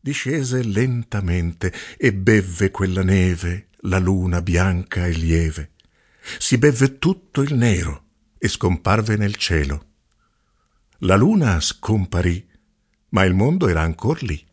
discese lentamente e bevve quella neve la luna bianca e lieve. Si bevve tutto il nero e scomparve nel cielo. La luna scomparì, ma il mondo era ancor lì.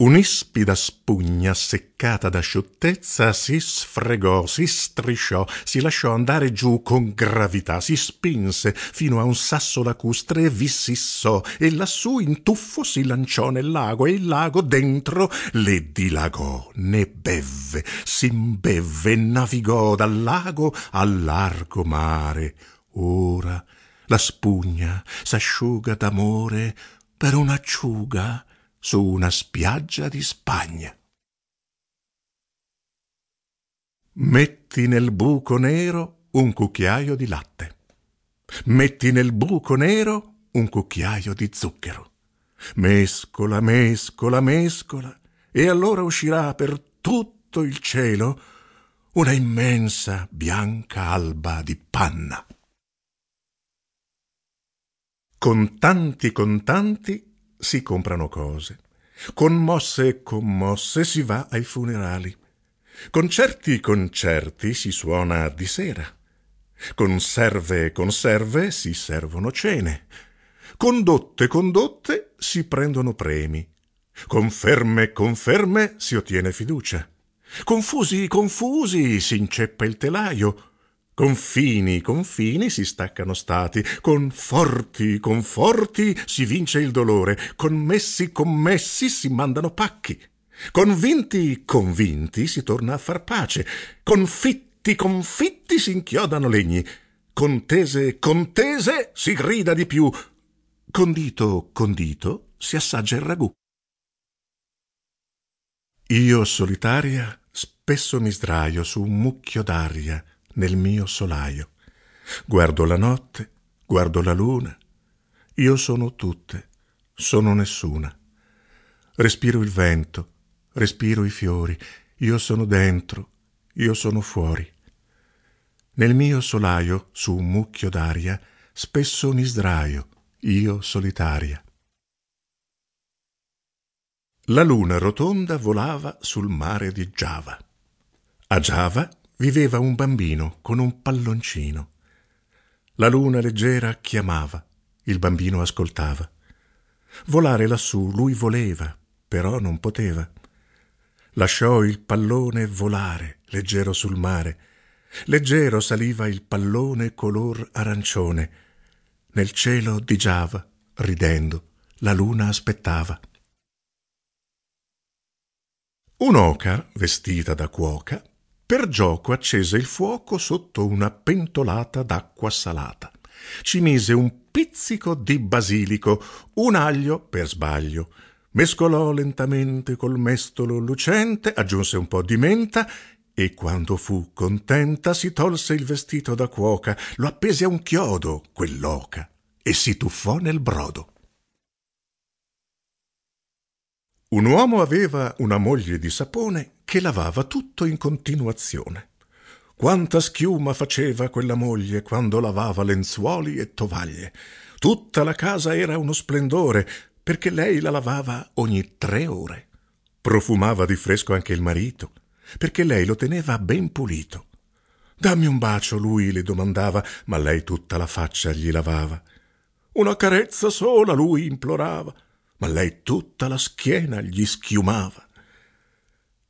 Un'ispida spugna seccata da sciuttezza si sfregò, si strisciò, si lasciò andare giù con gravità, si spinse fino a un sasso lacustre e vi sissò, e lassù in tuffo si lanciò nel lago, e il lago dentro le dilagò, ne bevve, s'imbevve, navigò dal lago al largo mare. Ora la spugna s'asciuga d'amore per un'acciuga su una spiaggia di Spagna. Metti nel buco nero un cucchiaio di latte. Metti nel buco nero un cucchiaio di zucchero. Mescola, mescola, mescola, e allora uscirà per tutto il cielo una immensa bianca alba di panna. Con tanti contanti si comprano cose. Con mosse e commosse si va ai funerali. Con certi concerti si suona di sera. Con serve e conserve si servono cene. Con dotte e condotte si prendono premi. Con ferme e conferme si ottiene fiducia. Confusi, confusi si inceppa il telaio Confini, confini si staccano stati, con forti, con forti si vince il dolore, con messi, commessi si mandano pacchi, convinti, convinti si torna a far pace, confitti, confitti si inchiodano legni, contese, contese si grida di più, condito, condito si assaggia il ragù. Io solitaria spesso mi sdraio su un mucchio d'aria, nel mio solaio. Guardo la notte, guardo la luna. Io sono tutte, sono nessuna. Respiro il vento, respiro i fiori. Io sono dentro, io sono fuori. Nel mio solaio, su un mucchio d'aria, spesso mi sdraio, io solitaria. La luna rotonda volava sul mare di Giava. A Giava viveva un bambino con un palloncino. La luna leggera chiamava, il bambino ascoltava. Volare lassù lui voleva, però non poteva. Lasciò il pallone volare, leggero sul mare. Leggero saliva il pallone color arancione. Nel cielo di Giava, ridendo, la luna aspettava. Un'oca, vestita da cuoca, per gioco accese il fuoco sotto una pentolata d'acqua salata. Ci mise un pizzico di basilico, un aglio per sbaglio. Mescolò lentamente col mestolo lucente, aggiunse un po' di menta e quando fu contenta si tolse il vestito da cuoca, lo appese a un chiodo, quell'oca, e si tuffò nel brodo. Un uomo aveva una moglie di sapone che lavava tutto in continuazione. Quanta schiuma faceva quella moglie quando lavava lenzuoli e tovaglie. Tutta la casa era uno splendore, perché lei la lavava ogni tre ore. Profumava di fresco anche il marito, perché lei lo teneva ben pulito. Dammi un bacio, lui le domandava, ma lei tutta la faccia gli lavava. Una carezza sola lui implorava ma lei tutta la schiena gli schiumava.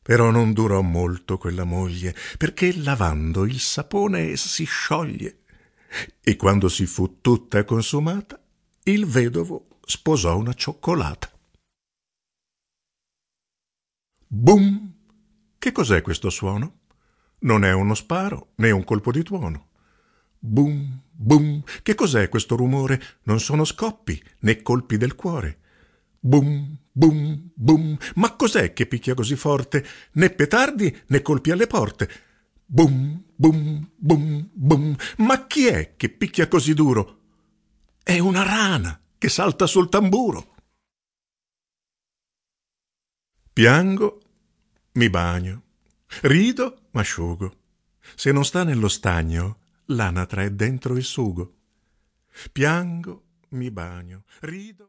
Però non durò molto quella moglie, perché lavando il sapone si scioglie. E quando si fu tutta consumata, il vedovo sposò una cioccolata. Bum! Che cos'è questo suono? Non è uno sparo né un colpo di tuono. Bum, bum, che cos'è questo rumore? Non sono scoppi né colpi del cuore. Bum, bum, bum. Ma cos'è che picchia così forte? Né petardi né colpi alle porte. Bum, bum, bum, bum. Ma chi è che picchia così duro? È una rana che salta sul tamburo. Piango, mi bagno. Rido, m'asciugo. Se non sta nello stagno, l'anatra è dentro il sugo. Piango, mi bagno, rido.